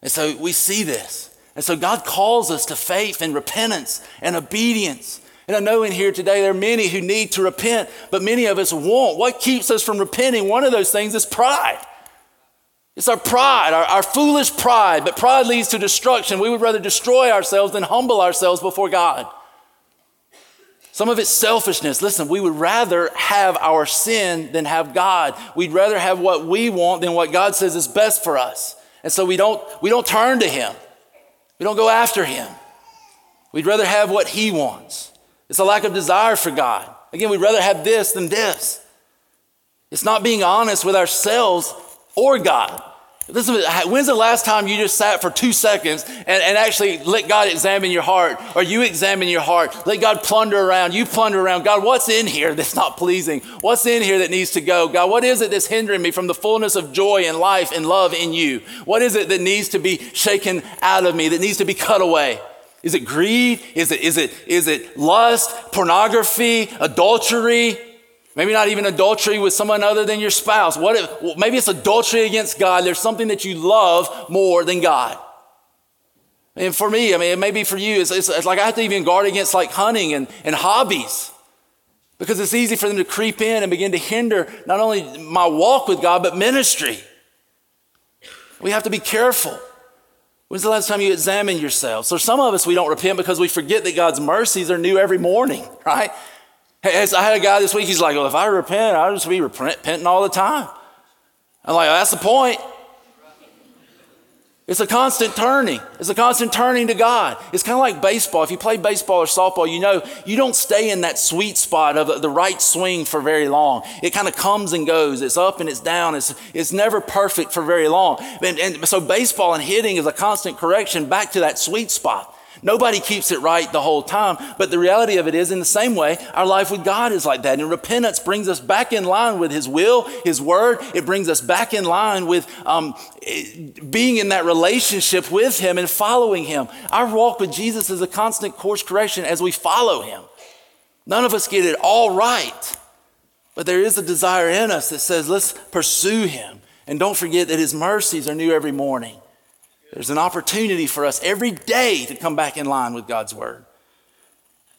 And so we see this. And so God calls us to faith and repentance and obedience. And I know in here today there are many who need to repent, but many of us won't. What keeps us from repenting? One of those things is pride. It's our pride, our, our, foolish pride, but pride leads to destruction. We would rather destroy ourselves than humble ourselves before God. Some of it's selfishness. Listen, we would rather have our sin than have God. We'd rather have what we want than what God says is best for us. And so we don't, we don't turn to Him, we don't go after Him. We'd rather have what He wants. It's a lack of desire for God. Again, we'd rather have this than this. It's not being honest with ourselves or God. Listen, when's the last time you just sat for two seconds and, and actually let God examine your heart or you examine your heart? Let God plunder around. You plunder around. God, what's in here that's not pleasing? What's in here that needs to go? God, what is it that's hindering me from the fullness of joy and life and love in you? What is it that needs to be shaken out of me, that needs to be cut away? Is it greed? Is it, is it, is it lust, pornography, adultery? Maybe not even adultery with someone other than your spouse. What if, maybe it's adultery against God. There's something that you love more than God. And for me, I mean, it may be for you. It's, it's, it's like I have to even guard against like hunting and, and hobbies because it's easy for them to creep in and begin to hinder not only my walk with God, but ministry. We have to be careful. When's the last time you examined yourself? So some of us, we don't repent because we forget that God's mercies are new every morning, right? I had a guy this week, he's like, well, if I repent, I'll just be repenting all the time. I'm like, that's the point. It's a constant turning. It's a constant turning to God. It's kind of like baseball. If you play baseball or softball, you know you don't stay in that sweet spot of the right swing for very long. It kind of comes and goes. It's up and it's down. It's, it's never perfect for very long. And, and so baseball and hitting is a constant correction back to that sweet spot. Nobody keeps it right the whole time. But the reality of it is, in the same way, our life with God is like that. And repentance brings us back in line with His will, His word. It brings us back in line with um, being in that relationship with Him and following Him. Our walk with Jesus is a constant course correction as we follow Him. None of us get it all right. But there is a desire in us that says, let's pursue Him. And don't forget that His mercies are new every morning. There's an opportunity for us every day to come back in line with God's word.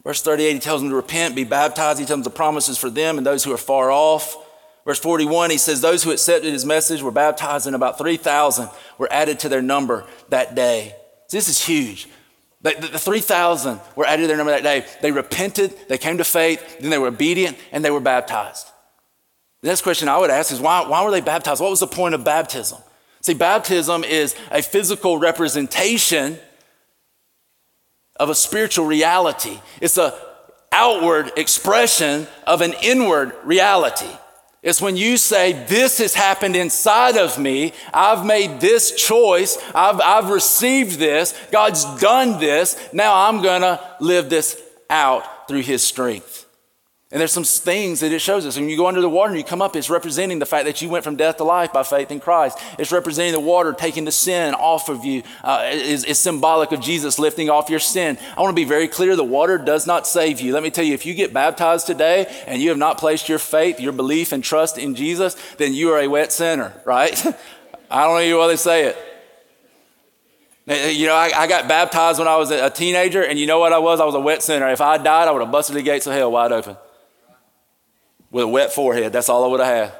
Verse 38, he tells them to repent, be baptized. He tells them the promises for them and those who are far off. Verse 41, he says, Those who accepted his message were baptized, and about 3,000 were added to their number that day. This is huge. The, the, the 3,000 were added to their number that day. They repented, they came to faith, then they were obedient, and they were baptized. The next question I would ask is why, why were they baptized? What was the point of baptism? See, baptism is a physical representation of a spiritual reality. It's a outward expression of an inward reality. It's when you say, This has happened inside of me. I've made this choice. I've, I've received this. God's done this. Now I'm going to live this out through His strength. And there's some things that it shows us. When you go under the water and you come up, it's representing the fact that you went from death to life by faith in Christ. It's representing the water taking the sin off of you. Uh, is, is symbolic of Jesus lifting off your sin. I want to be very clear: the water does not save you. Let me tell you, if you get baptized today and you have not placed your faith, your belief, and trust in Jesus, then you are a wet sinner. Right? I don't know why they say it. You know, I, I, got baptized when I was a teenager, and you know what I was? I was a wet sinner. If I died, I would have busted the gates of hell wide open with a wet forehead. That's all I would have had.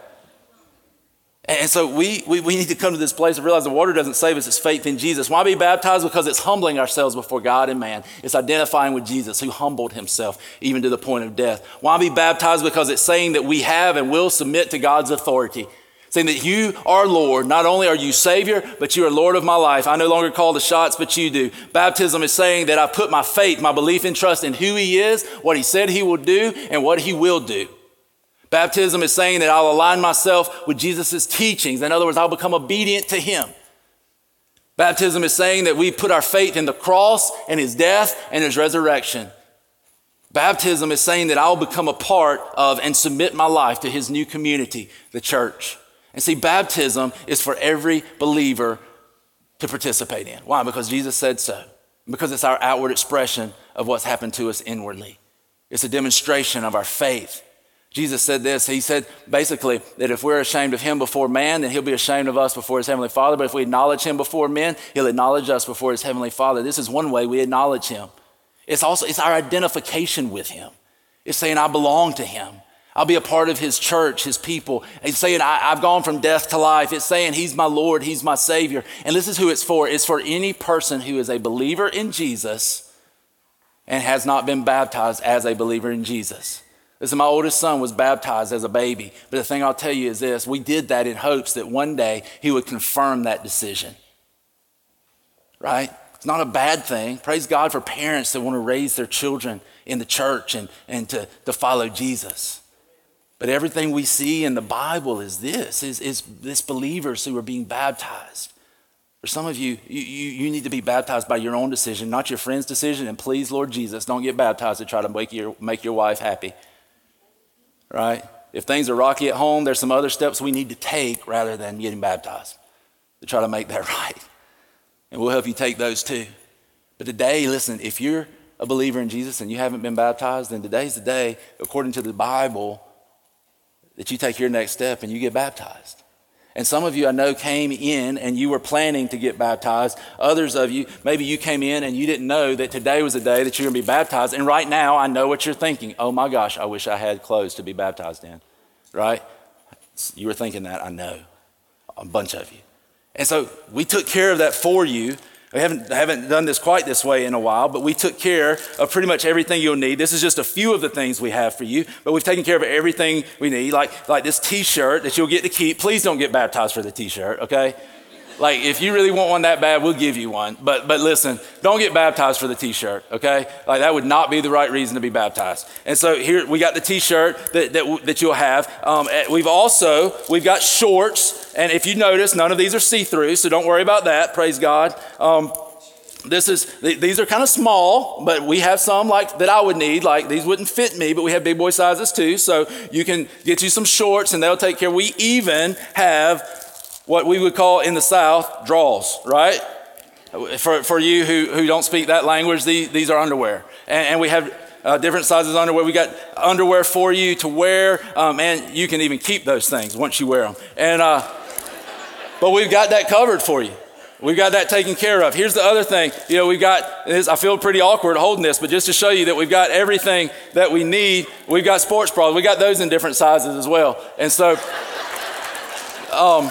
And so we, we, we need to come to this place and realize the water doesn't save us, it's faith in Jesus. Why be baptized? Because it's humbling ourselves before God and man. It's identifying with Jesus who humbled himself even to the point of death. Why be baptized? Because it's saying that we have and will submit to God's authority. Saying that you are Lord. Not only are you Savior, but you are Lord of my life. I no longer call the shots, but you do. Baptism is saying that I put my faith, my belief and trust in who He is, what He said He will do, and what He will do. Baptism is saying that I'll align myself with Jesus' teachings. In other words, I'll become obedient to him. Baptism is saying that we put our faith in the cross and his death and his resurrection. Baptism is saying that I'll become a part of and submit my life to his new community, the church. And see, baptism is for every believer to participate in. Why? Because Jesus said so. Because it's our outward expression of what's happened to us inwardly. It's a demonstration of our faith Jesus said this. He said basically that if we're ashamed of him before man, then he'll be ashamed of us before his heavenly Father. But if we acknowledge him before men, he'll acknowledge us before his heavenly Father. This is one way we acknowledge him. It's also it's our identification with him. It's saying I belong to him. I'll be a part of his church, his people. It's saying I, have gone from death to life. It's saying he's my Lord, he's my Savior. And this is who it's for. It's for any person who is a believer in Jesus and has not been baptized as a believer in Jesus. Listen, my oldest son was baptized as a baby. But the thing I'll tell you is this we did that in hopes that one day he would confirm that decision. Right? It's not a bad thing. Praise God for parents that want to raise their children in the church and, and to, to follow Jesus. But everything we see in the Bible is this, is, is this believers who are being baptized. For some of you, you, you need to be baptized by your own decision, not your friend's decision. And please, Lord Jesus, don't get baptized to try to make your, make your wife happy right? If things are rocky at home, there's some other steps we need to take rather than getting baptized to try to make that right. And we'll help you take those too. But today, listen, if you're a believer in Jesus and you haven't been baptized, then today's the day, according to the Bible, that you take your next step and you get baptized. And some of you I know came in and you were planning to get baptized. Others of you, maybe you came in and you didn't know that today was the day that you're going to be baptized. And right now, I know what you're thinking. Oh my gosh, I wish I had clothes to be baptized in. Right? You were thinking that, I know. A bunch of you. And so we took care of that for you we haven't, haven't done this quite this way in a while, but we took care of pretty much everything you'll need. This is just a few of the things we have for you, but we've taken care of everything we need, like, like this t shirt that you'll get to keep. Please don't get baptized for the t shirt, okay? Like, if you really want one that bad, we'll give you one. But, but listen, don't get baptized for the t-shirt, okay? Like, that would not be the right reason to be baptized. And so here, we got the t-shirt that, that, that you'll have. Um, eh, we've also, we've got shorts. And if you notice, none of these are see-through, so don't worry about that, praise God. Um, this is these are kind of small but we have some like that i would need like these wouldn't fit me but we have big boy sizes too so you can get you some shorts and they'll take care we even have what we would call in the South draws, right? For, for you who, who don't speak that language, these, these are underwear. And, and we have uh, different sizes underwear. We got underwear for you to wear, um, and you can even keep those things once you wear them. And, uh, but we've got that covered for you. We've got that taken care of. Here's the other thing. You know, we've got, I feel pretty awkward holding this, but just to show you that we've got everything that we need, we've got sports bras. We've got those in different sizes as well. And so, um,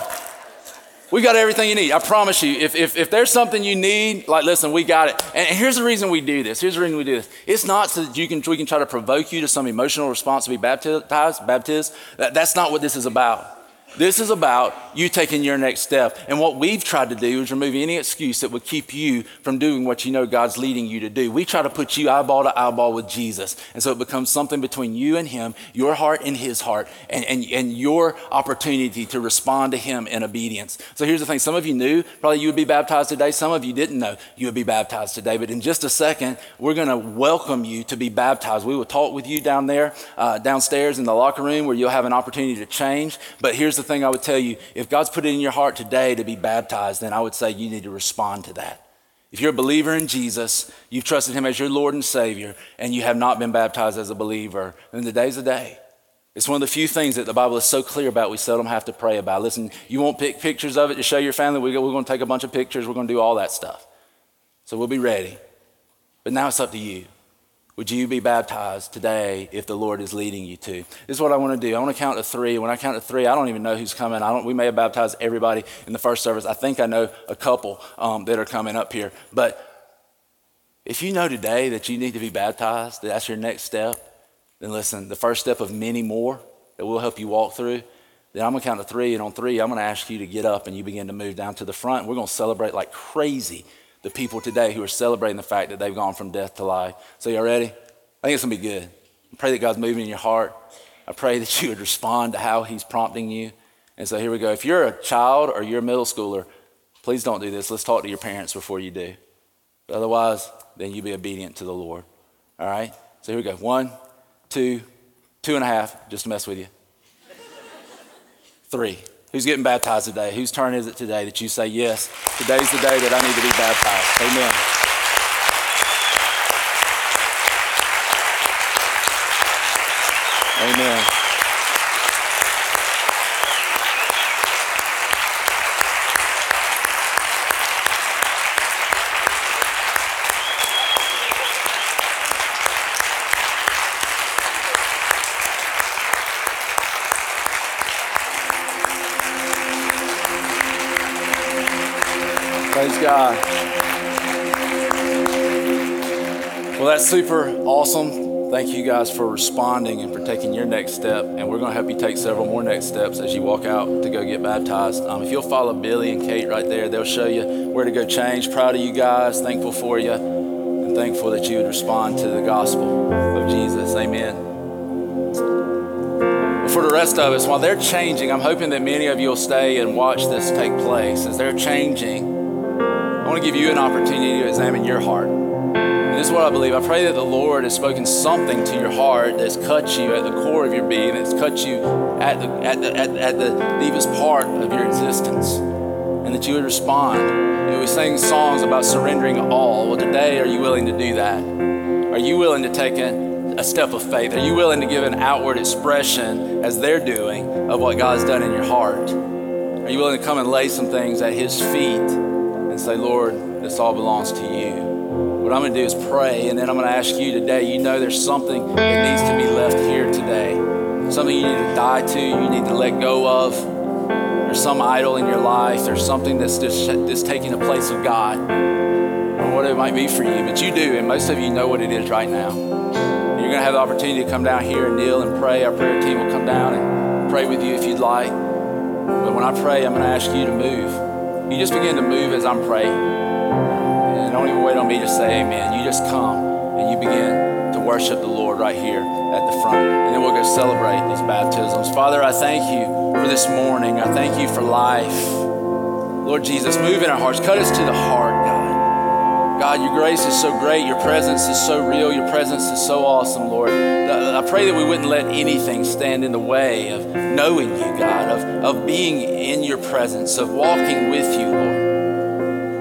we got everything you need. I promise you. If, if, if there's something you need, like, listen, we got it. And, here's the reason we do this. Here's the reason we do this. It's not so that you can, we can try to provoke you to some emotional response to be baptized, baptized. That, that's not what this is about. This is about you taking your next step. And what we've tried to do is remove any excuse that would keep you from doing what you know God's leading you to do. We try to put you eyeball to eyeball with Jesus. And so it becomes something between you and Him, your heart and His heart, and, and, and your opportunity to respond to Him in obedience. So here's the thing some of you knew probably you would be baptized today. Some of you didn't know you would be baptized today. But in just a second, we're going to welcome you to be baptized. We will talk with you down there, uh, downstairs in the locker room where you'll have an opportunity to change. But here's the thing I would tell you if God's put it in your heart today to be baptized, then I would say you need to respond to that. If you're a believer in Jesus, you've trusted Him as your Lord and Savior, and you have not been baptized as a believer, then today's the day. It's one of the few things that the Bible is so clear about we seldom have to pray about. Listen, you won't pick pictures of it to show your family. We're going to take a bunch of pictures. We're going to do all that stuff. So we'll be ready. But now it's up to you. Would you be baptized today if the Lord is leading you to? This is what I want to do. I want to count to three. When I count to three, I don't even know who's coming. I don't. We may have baptized everybody in the first service. I think I know a couple um, that are coming up here. But if you know today that you need to be baptized, that that's your next step, then listen. The first step of many more that will help you walk through. Then I'm gonna count to three, and on three, I'm gonna ask you to get up and you begin to move down to the front. We're gonna celebrate like crazy the people today who are celebrating the fact that they've gone from death to life. So, y'all ready? I think it's gonna be good. I pray that God's moving in your heart. I pray that you would respond to how He's prompting you. And so, here we go. If you're a child or you're a middle schooler, please don't do this. Let's talk to your parents before you do. But otherwise, then you be obedient to the Lord. All right? So, here we go. One, two, two and a half, just to mess with you. Three. Who's getting baptized today? Whose turn is it today that you say, Yes, today's the day that I need to be baptized? Amen. Amen. Super awesome. Thank you guys for responding and for taking your next step. And we're going to help you take several more next steps as you walk out to go get baptized. Um, if you'll follow Billy and Kate right there, they'll show you where to go change. Proud of you guys. Thankful for you. And thankful that you would respond to the gospel of Jesus. Amen for the rest of us, while they're changing, I'm hoping that many of you will stay and watch this take place. As they're changing, I want to give you an opportunity to examine your heart. And this is what I believe. I pray that the Lord has spoken something to your heart that's cut you at the core of your being, that's cut you at the, at the, at, at the deepest part of your existence, and that you would respond. You know, we sing songs about surrendering all. Well, today, are you willing to do that? Are you willing to take a, a step of faith? Are you willing to give an outward expression, as they're doing, of what God's done in your heart? Are you willing to come and lay some things at His feet? and say, Lord, this all belongs to you. What I'm going to do is pray, and then I'm going to ask you today. You know, there's something that needs to be left here today, something you need to die to, you need to let go of. There's some idol in your life, there's something that's just, just taking the place of God, or what it might be for you. But you do, and most of you know what it is right now. You're going to have the opportunity to come down here and kneel and pray. Our prayer team will come down and pray with you if you'd like. But when I pray, I'm going to ask you to move. You just begin to move as I'm praying. Don't even wait on me to say amen. You just come and you begin to worship the Lord right here at the front. And then we're going to celebrate these baptisms. Father, I thank you for this morning. I thank you for life. Lord Jesus, move in our hearts. Cut us to the heart, God. God, your grace is so great. Your presence is so real. Your presence is so awesome, Lord. I pray that we wouldn't let anything stand in the way of knowing you, God, of, of being in your presence, of walking with you, Lord.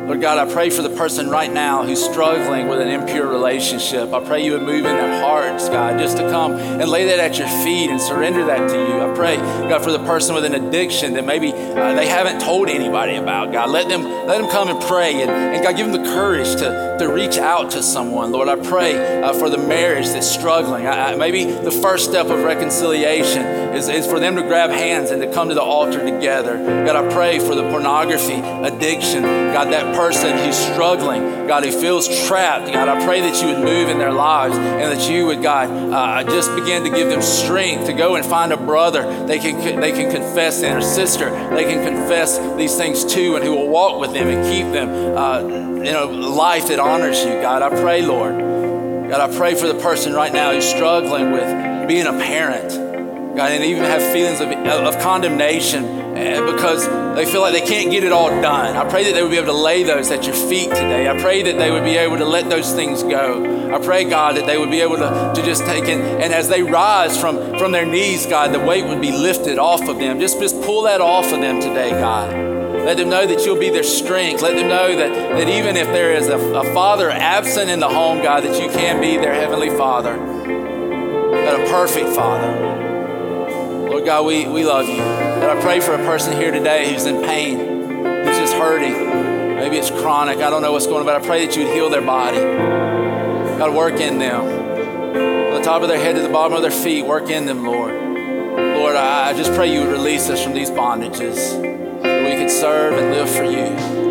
Lord God, I pray for the person right now who's struggling with an impure relationship. I pray you would move in their hearts, God, just to come and lay that at your feet and surrender that to you. I pray, God, for the person with an addiction that maybe uh, they haven't told anybody about. God, let them let them come and pray, and, and God, give them the courage to, to reach out to someone. Lord, I pray uh, for the marriage that's struggling. I, I, maybe the first step of reconciliation is, is for them to grab hands and to come to the altar together. God, I pray for the pornography addiction. God, that person who's struggling, God, who feels trapped, God, I pray that you would move in their lives and that you would, God, uh, just begin to give them strength to go and find a brother. They can, they can confess in, or sister. They can confess these things to and who will walk with them and keep them uh, in a life that honors you, God. I pray, Lord. God, I pray for the person right now who's struggling with being a parent, God, and even have feelings of, of condemnation because they feel like they can't get it all done. I pray that they would be able to lay those at your feet today. I pray that they would be able to let those things go. I pray, God, that they would be able to, to just take in, and as they rise from, from their knees, God, the weight would be lifted off of them. Just, just pull that off of them today, God. Let them know that you'll be their strength. Let them know that, that even if there is a, a father absent in the home, God, that you can be their heavenly father. God, a perfect father. Lord God, we, we love you. And I pray for a person here today who's in pain, who's just hurting. Maybe it's chronic. I don't know what's going on, but I pray that you would heal their body. God, work in them. From the top of their head to the bottom of their feet, work in them, Lord. Lord, I just pray you would release us from these bondages, that we could serve and live for you.